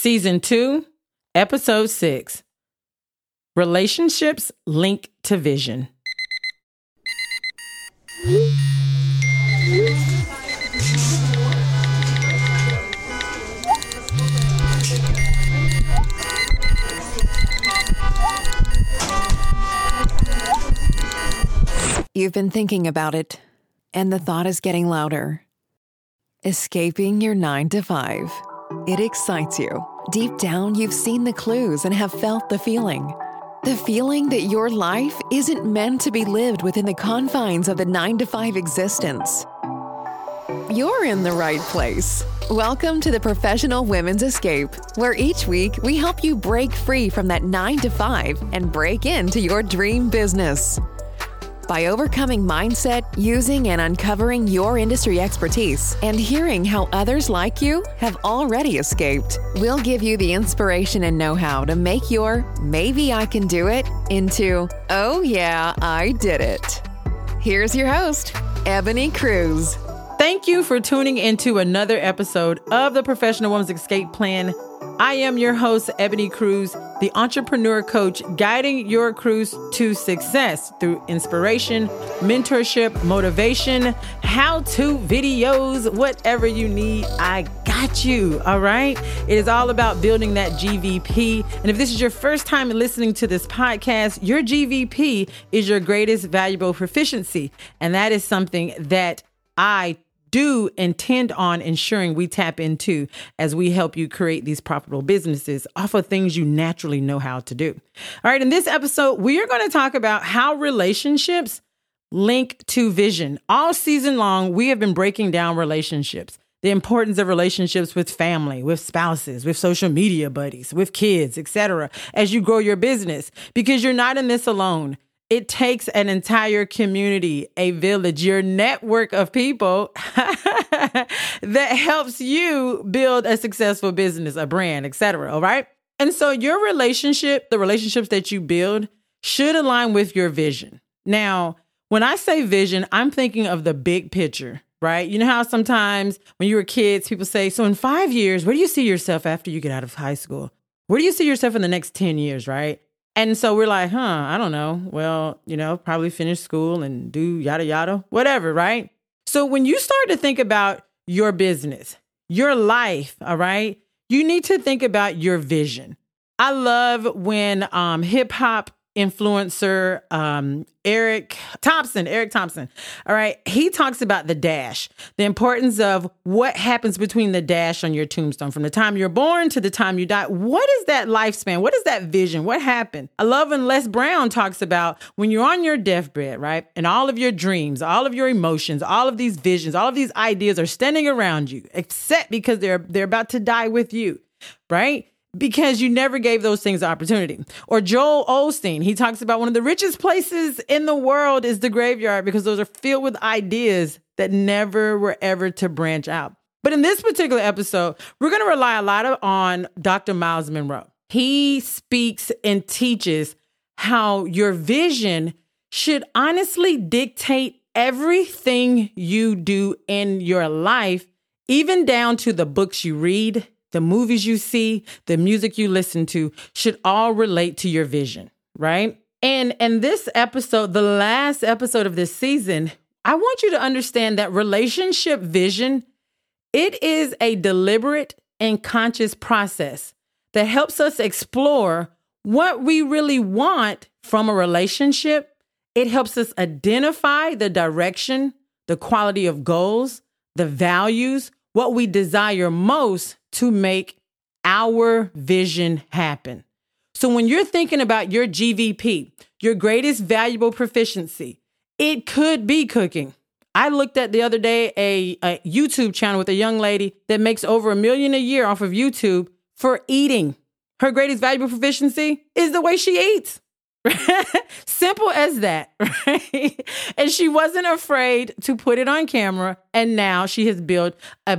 Season 2, Episode 6 Relationships Link to Vision. You've been thinking about it, and the thought is getting louder. Escaping your nine to five. It excites you. Deep down, you've seen the clues and have felt the feeling. The feeling that your life isn't meant to be lived within the confines of the nine to five existence. You're in the right place. Welcome to the Professional Women's Escape, where each week we help you break free from that nine to five and break into your dream business. By overcoming mindset, using and uncovering your industry expertise, and hearing how others like you have already escaped, we'll give you the inspiration and know how to make your maybe I can do it into oh yeah, I did it. Here's your host, Ebony Cruz. Thank you for tuning into another episode of the Professional Woman's Escape Plan. I am your host, Ebony Cruz, the entrepreneur coach, guiding your cruise to success through inspiration, mentorship, motivation, how to videos, whatever you need. I got you. All right. It is all about building that GVP. And if this is your first time listening to this podcast, your GVP is your greatest valuable proficiency. And that is something that I do intend on ensuring we tap into as we help you create these profitable businesses off of things you naturally know how to do. All right, in this episode, we are going to talk about how relationships link to vision. All season long, we have been breaking down relationships. The importance of relationships with family, with spouses, with social media buddies, with kids, etc. as you grow your business because you're not in this alone it takes an entire community, a village, your network of people that helps you build a successful business, a brand, etc. All right. And so your relationship, the relationships that you build should align with your vision. Now, when I say vision, I'm thinking of the big picture, right? You know how sometimes when you were kids, people say, So in five years, where do you see yourself after you get out of high school? Where do you see yourself in the next 10 years, right? And so we're like, huh, I don't know. Well, you know, probably finish school and do yada yada, whatever, right? So when you start to think about your business, your life, all right, you need to think about your vision. I love when um, hip hop influencer um, Eric Thompson. Eric Thompson. All right. He talks about the dash, the importance of what happens between the dash on your tombstone from the time you're born to the time you die. What is that lifespan? What is that vision? What happened? I love when Les Brown talks about when you're on your deathbed, right? And all of your dreams, all of your emotions, all of these visions, all of these ideas are standing around you, except because they're they're about to die with you, right? Because you never gave those things opportunity. Or Joel Osteen, he talks about one of the richest places in the world is the graveyard because those are filled with ideas that never were ever to branch out. But in this particular episode, we're going to rely a lot of, on Dr. Myles Munroe. He speaks and teaches how your vision should honestly dictate everything you do in your life, even down to the books you read, the movies you see, the music you listen to should all relate to your vision, right? And in this episode, the last episode of this season, I want you to understand that relationship vision, it is a deliberate and conscious process that helps us explore what we really want from a relationship. It helps us identify the direction, the quality of goals, the values, what we desire most to make our vision happen. So when you're thinking about your GVP, your greatest valuable proficiency, it could be cooking. I looked at the other day a, a, YouTube channel with a young lady that makes over a million a year off of YouTube for eating. Her greatest valuable proficiency is the way she eats. Simple as that, right? And she wasn't afraid to put it on camera. And now she has built a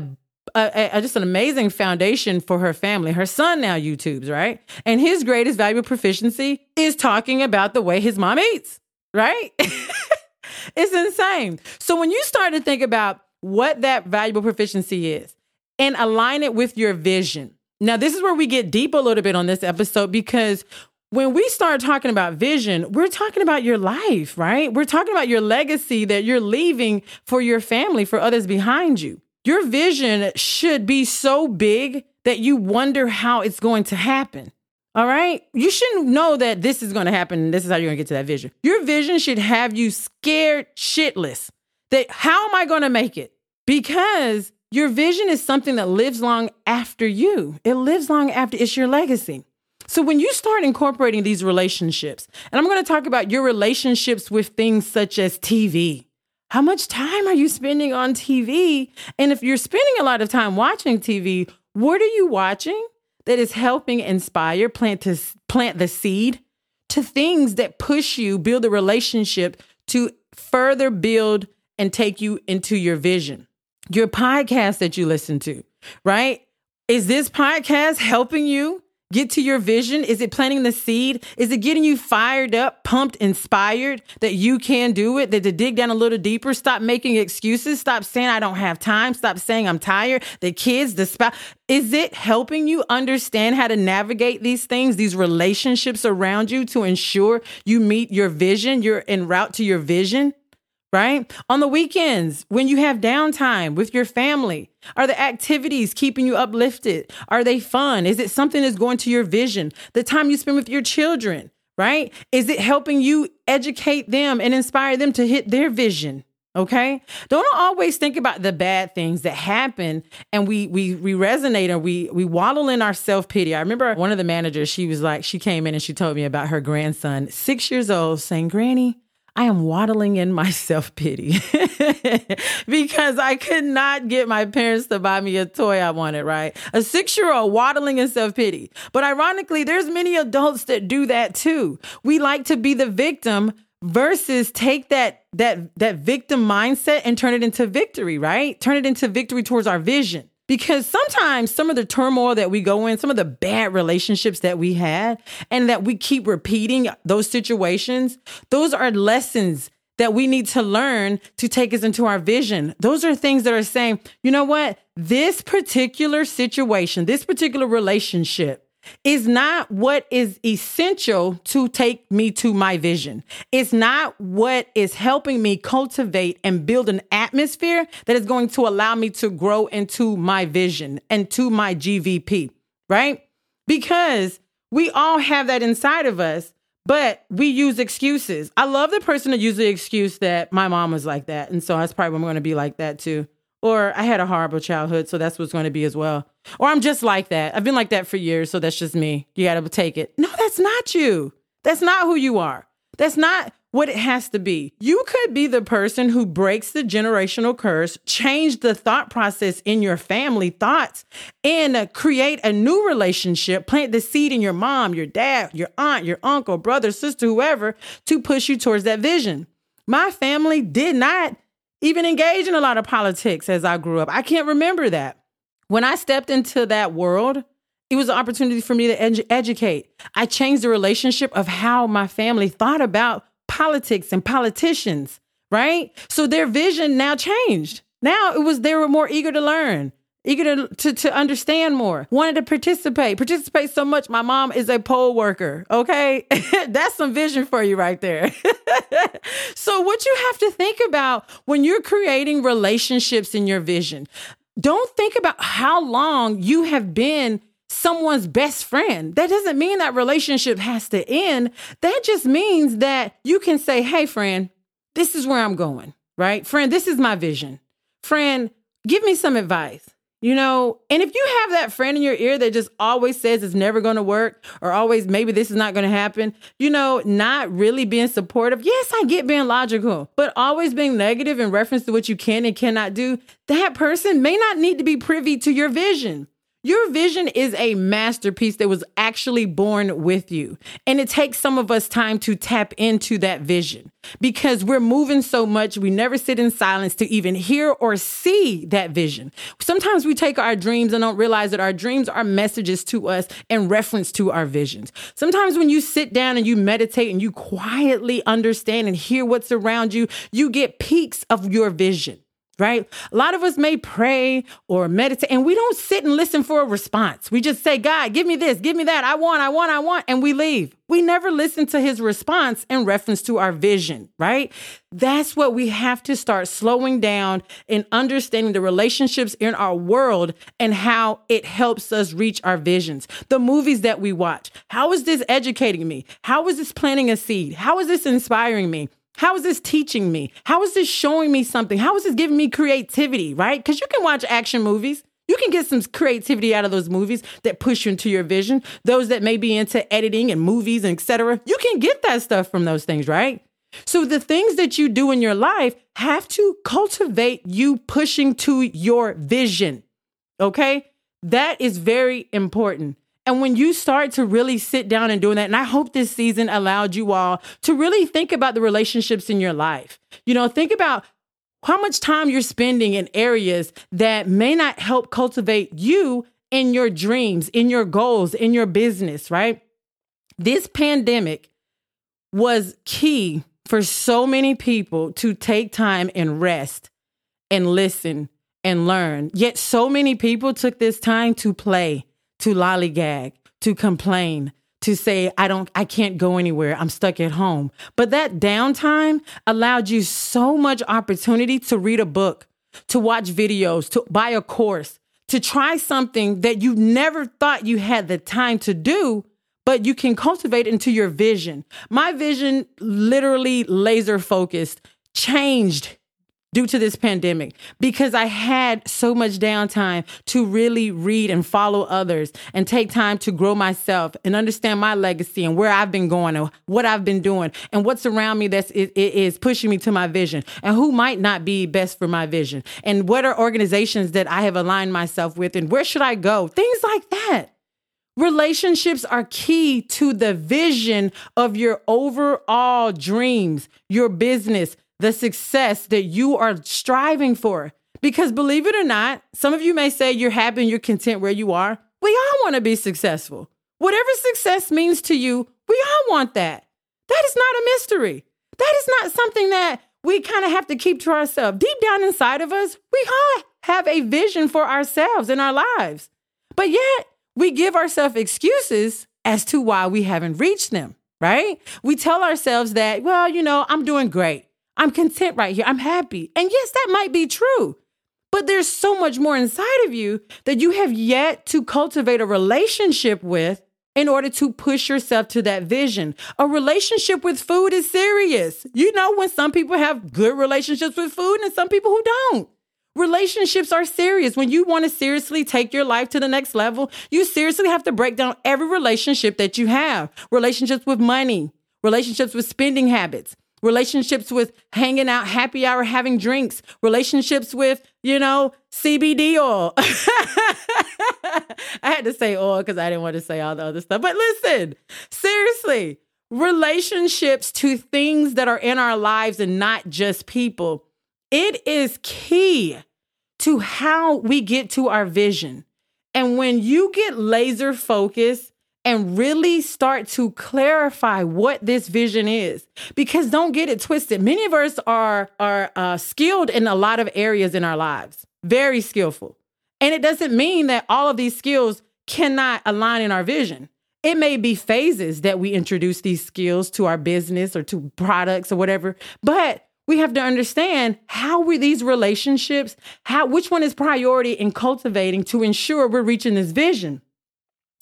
a, a, just an amazing foundation for her family. Her son now YouTubes, right? And his greatest valuable proficiency is talking about the way his mom eats, right? it's insane. So when you start to think about what that valuable proficiency is and align it with your vision, Now, this is where we get deep a little bit on this episode because when we start talking about vision, we're talking about your life, right? We're talking about your legacy that you're leaving for your family, for others behind you. Your vision should be so big that you wonder how it's going to happen. All right. You shouldn't know that this is going to happen this is how you're going to get to that vision. Your vision should have you scared shitless that how am I going to make it? Because your vision is something that lives long after you, it lives long after it's your legacy. So when you start incorporating these relationships, and I'm going to talk about your relationships with things such as TV. How much time are you spending on TV? And if you're spending a lot of time watching TV, what are you watching that is helping inspire, plant to plant the seed to things that push you, build a relationship to further build and take you into your vision? Your podcast that you listen to, right? Is this podcast helping you get to your vision? Is it planting the seed? Is it getting you fired up, pumped, inspired that you can do it? That to dig down a little deeper, stop making excuses, stop saying I don't have time, stop saying I'm tired. The kids, the spouse. Is it helping you understand how to navigate these things, these relationships around you to ensure you meet your vision, you're en route to your vision? Right? On the weekends, when you have downtime with your family, are the activities keeping you uplifted? Are they fun? Is it something that's going to your vision? The time you spend with your children, right? Is it helping you educate them and inspire them to hit their vision? Okay. Don't always think about the bad things that happen and we we we resonate and we we waddle in our self-pity. I remember one of the managers, she was like, she came in and she told me about her grandson, six years old, saying, Granny, I am waddling in my self pity because I could not get my parents to buy me a toy I wanted, right? A six year old waddling in self pity. But ironically, there's many adults that do that too. We like to be the victim versus take that that that victim mindset and turn it into victory, right? Turn it into victory towards our vision because sometimes some of the turmoil that we go in, some of the bad relationships that we had, and that we keep repeating those situations, those are lessons that we need to learn to take us into our vision. Those are things that are saying, you know what? This particular situation, this particular relationship, is not what is essential to take me to my vision. It's not what is helping me cultivate and build an atmosphere that is going to allow me to grow into my vision and to my GVP, right? Because we all have that inside of us, but we use excuses. I love the person that uses the excuse that my mom was like that. And so that's probably I'm going to be like that too. Or I had a horrible childhood, so that's what's going to be as well. Or I'm just like that. I've been like that for years, so that's just me. You got to take it. No, that's not you. That's not who you are. That's not what it has to be. You could be the person who breaks the generational curse, change the thought process in your family thoughts, and uh, create a new relationship, plant the seed in your mom, your dad, your aunt, your uncle, brother, sister, whoever, to push you towards that vision. My family did not even engage in a lot of politics as I grew up. I can't remember that. When I stepped into that world, it was an opportunity for me to edu- educate. I changed the relationship of how my family thought about politics and politicians, right? So their vision now changed. Now it was they were more eager to learn eager to, to, to understand more, wanted to participate, participate so much. My mom is a poll worker. Okay. That's some vision for you right there. so, what you have to think about when you're creating relationships in your vision, don't think about how long you have been someone's best friend. That doesn't mean that relationship has to end. That just means that you can say, hey, friend, this is where I'm going, right? Friend, this is my vision. Friend, give me some advice. You know, and if you have that friend in your ear that just always says it's never going to work or always maybe this is not going to happen, you know, not really being supportive. Yes, I get being logical, but always being negative in reference to what you can and cannot do, that person may not need to be privy to your vision. Your vision is a masterpiece that was actually born with you. And it takes some of us time to tap into that vision because we're moving so much. We never sit in silence to even hear or see that vision. Sometimes we take our dreams and don't realize that our dreams are messages to us in reference to our visions. Sometimes when you sit down and you meditate and you quietly understand and hear what's around you, you get peaks of your vision right? A lot of us may pray or meditate and we don't sit and listen for a response. We just say, God, give me this, give me that. I want, I want, I want. And we leave. We never listen to his response in reference to our vision, right? That's what we have to start slowing down and understanding the relationships in our world and how it helps us reach our visions. The movies that we watch. How is this educating me? How is this planting a seed? How is this inspiring me? How is this teaching me? How is this showing me something? How is this giving me creativity, right? Because you can watch action movies. You can get some creativity out of those movies that push you into your vision. Those that may be into editing and movies and etc. You can get that stuff from those things, right? So the things that you do in your life have to cultivate you pushing to your vision. Okay? That is very important. And when you start to really sit down and doing that, and I hope this season allowed you all to really think about the relationships in your life. You know, think about how much time you're spending in areas that may not help cultivate you in your dreams, in your goals, in your business, right? This pandemic was key for so many people to take time and rest and listen and learn. Yet so many people took this time to play, to lollygag, to complain, to say, I don't, I can't go anywhere. I'm stuck at home. But that downtime allowed you so much opportunity to read a book, to watch videos, to buy a course, to try something that you never thought you had the time to do, but you can cultivate into your vision. My vision, literally laser focused, changed due to this pandemic because I had so much downtime to really read and follow others and take time to grow myself and understand my legacy and where I've been going and what I've been doing and what's around me that's pushing me to my vision and who might not be best for my vision and what are organizations that I have aligned myself with and where should I go? Things like that. Relationships are key to the vision of your overall dreams, your business, the success that you are striving for. Because believe it or not, some of you may say you're happy and you're content where you are. We all want to be successful. Whatever success means to you, we all want that. That is not a mystery. That is not something that we kind of have to keep to ourselves. Deep down inside of us, we all have a vision for ourselves and our lives. But yet, we give ourselves excuses as to why we haven't reached them, right? We tell ourselves that, well, you know, I'm doing great. I'm content right here. I'm happy. And yes, that might be true. But there's so much more inside of you that you have yet to cultivate a relationship with in order to push yourself to that vision. A relationship with food is serious. You know, when some people have good relationships with food and some people who don't. Relationships are serious. When you want to seriously take your life to the next level, you seriously have to break down every relationship that you have relationships with money, relationships with spending habits, relationships with hanging out, happy hour, having drinks, relationships with, you know, CBD oil. I had to say oil because I didn't want to say all the other stuff. But listen, seriously, relationships to things that are in our lives and not just people. It is key to how we get to our vision. And when you get laser focused and really start to clarify what this vision is. Because don't get it twisted many of us are are uh, skilled in a lot of areas in our lives very skillful. And it doesn't mean that all of these skills cannot align in our vision. It may be phases that we introduce these skills to our business or to products or whatever but we have to understand how we these relationships how which one is priority in cultivating to ensure we're reaching this vision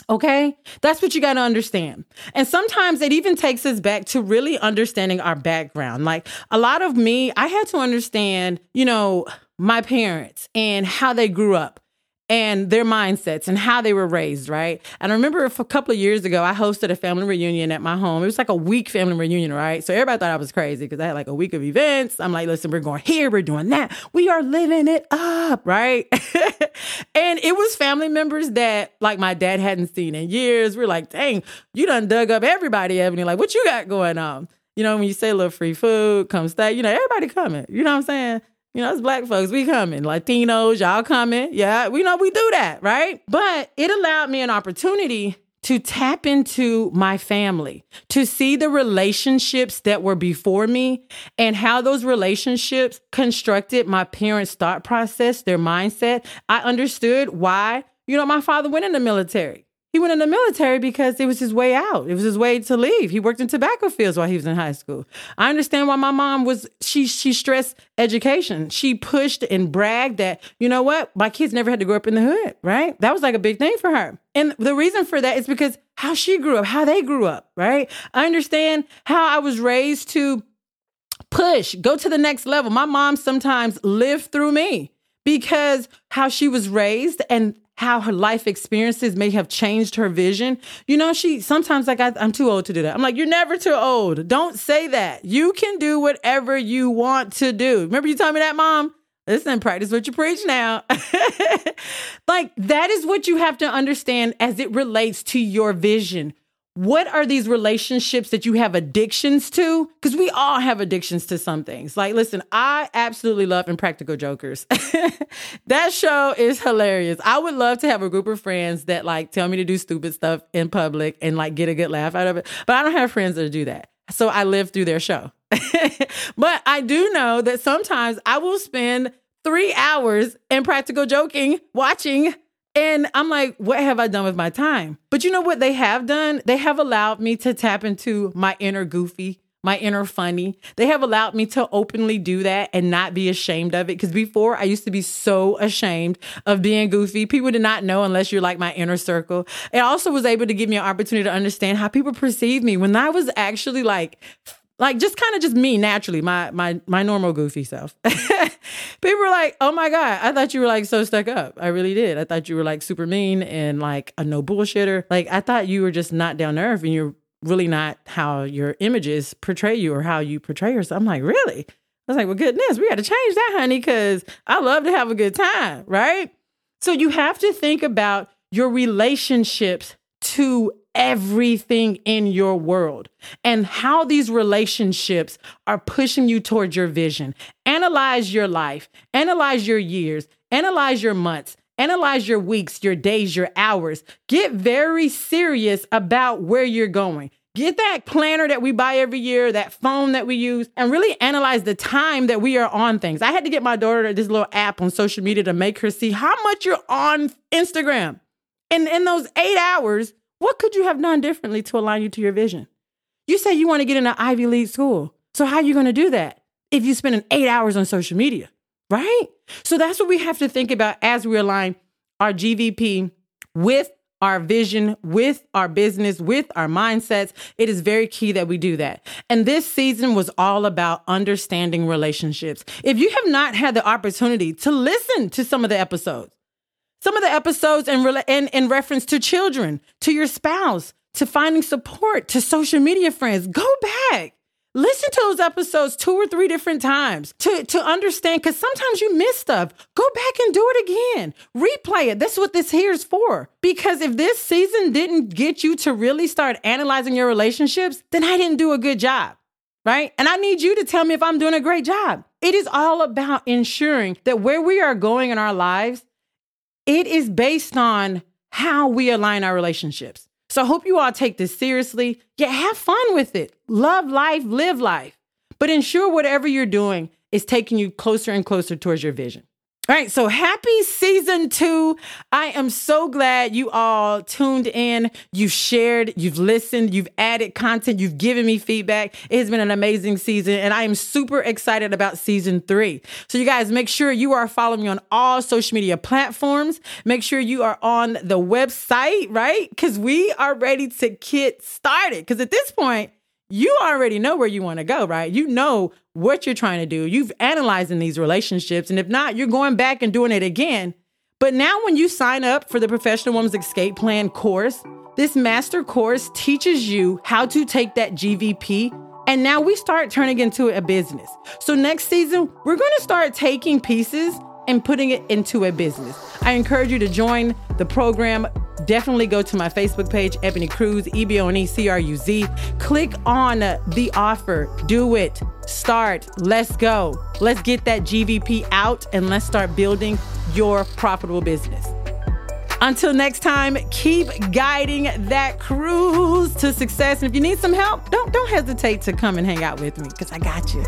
Okay? That's what you got to understand. And sometimes it even takes us back to really understanding our background. Like a lot of me, I had to understand, you know, my parents and how they grew up and their mindsets and how they were raised, right? And I remember a couple of years ago, I hosted a family reunion at my home. It was like a week family reunion, right? So everybody thought I was crazy because I had like a week of events. I'm like, listen, we're going here, we're doing that. We are living it up, right? and it was family members that like my dad hadn't seen in years. We're like, dang, you done dug up everybody, Ebony. Like, what you got going on? You know, when you say a little free food, come stay, you know, everybody coming. You know what I'm saying? You know, it's black folks, we coming. Latinos, y'all coming. Yeah, we know we do that, right? But it allowed me an opportunity to tap into my family, to see the relationships that were before me and how those relationships constructed my parents' thought process, their mindset. I understood why, you know, my father went in the military. He went in the military because it was his way out. It was his way to leave. He worked in tobacco fields while he was in high school. I understand why my mom was she she stressed education. She pushed and bragged that, you know what? My kids never had to grow up in the hood, right? That was like a big thing for her. And the reason for that is because how she grew up, how they grew up, right? I understand how I was raised to push, go to the next level. My mom sometimes lived through me because how she was raised and how her life experiences may have changed her vision. You know, she sometimes like I, am too old to do that. I'm like, you're never too old. Don't say that. You can do whatever you want to do. Remember you told me that, mom? Listen, practice what you preach now. like that is what you have to understand as it relates to your vision what are these relationships that you have addictions to? Because we all have addictions to some things. Like, listen, I absolutely love Impractical Jokers. that show is hilarious. I would love to have a group of friends that like tell me to do stupid stuff in public and like get a good laugh out of it. But I don't have friends that do that. So I live through their show. but I do know that sometimes I will spend three hours Impractical Jokers watching and I'm like, what have I done with my time? But you know what they have done? They have allowed me to tap into my inner goofy, my inner funny. They have allowed me to openly do that and not be ashamed of it. Because before, I used to be so ashamed of being goofy. People did not know unless you're like my inner circle. It also was able to give me an opportunity to understand how people perceive me when I was actually like like just kind of just me naturally, my my my normal goofy self. People were like, "Oh my god, I thought you were like so stuck up." I really did. I thought you were like super mean and like a no bullshitter. Like I thought you were just not down to earth and you're really not how your images portray you or how you portray yourself. I'm like, really? I was like, well, goodness, we got to change that, honey, because I love to have a good time, right? So you have to think about your relationships to everything in your world and how these relationships are pushing you towards your vision. Analyze your life, analyze your years, analyze your months, analyze your weeks, your days, your hours. Get very serious about where you're going. Get that planner that we buy every year, that phone that we use, and really analyze the time that we are on things. I had to get my daughter this little app on social media to make her see how much you're on Instagram. And in those eight hours, what could you have done differently to align you to your vision? You say you want to get in an Ivy League school. So how are you going to do that if you spend eight hours on social media, right? So that's what we have to think about as we align our GVP with our vision, with our business, with our mindsets. It is very key that we do that. And this season was all about understanding relationships. If you have not had the opportunity to listen to some of the episodes, some of the episodes in, in, in reference to children, to your spouse, to finding support, to social media friends. Go back. Listen to those episodes two or three different times to, to understand because sometimes you miss stuff. Go back and do it again. Replay it. That's what this here is for. Because if this season didn't get you to really start analyzing your relationships, then I didn't do a good job. Right. And I need you to tell me if I'm doing a great job. It is all about ensuring that where we are going in our lives, it is based on how we align our relationships. So I hope you all take this seriously. Yeah, have fun with it. Love life, live life. But ensure whatever you're doing is taking you closer and closer towards your vision. All right, so happy season two. I am so glad you all tuned in. You've shared, you've listened, you've added content, you've given me feedback. It has been an amazing season, and I am super excited about season three. So, you guys, make sure you are following me on all social media platforms. Make sure you are on the website, right? Because we are ready to get started. Because at this point, you already know where you want to go, right? You know what you're trying to do. You've analyzed in these relationships. And if not, you're going back and doing it again. But now, when you sign up for the Professional Woman's Escape Plan course, this master course teaches you how to take that GVP. And now we start turning into a business. So, next season, we're going to start taking pieces and putting it into a business. I encourage you to join the program definitely go to my Facebook page, Ebony Cruz, E B O N E C R U Z. Click on the offer. Do it. Start. Let's go. Let's get that GVP out and let's start building your profitable business. Until next time, keep guiding that cruise to success. And if you need some help, don't don't hesitate to come and hang out with me because I got you.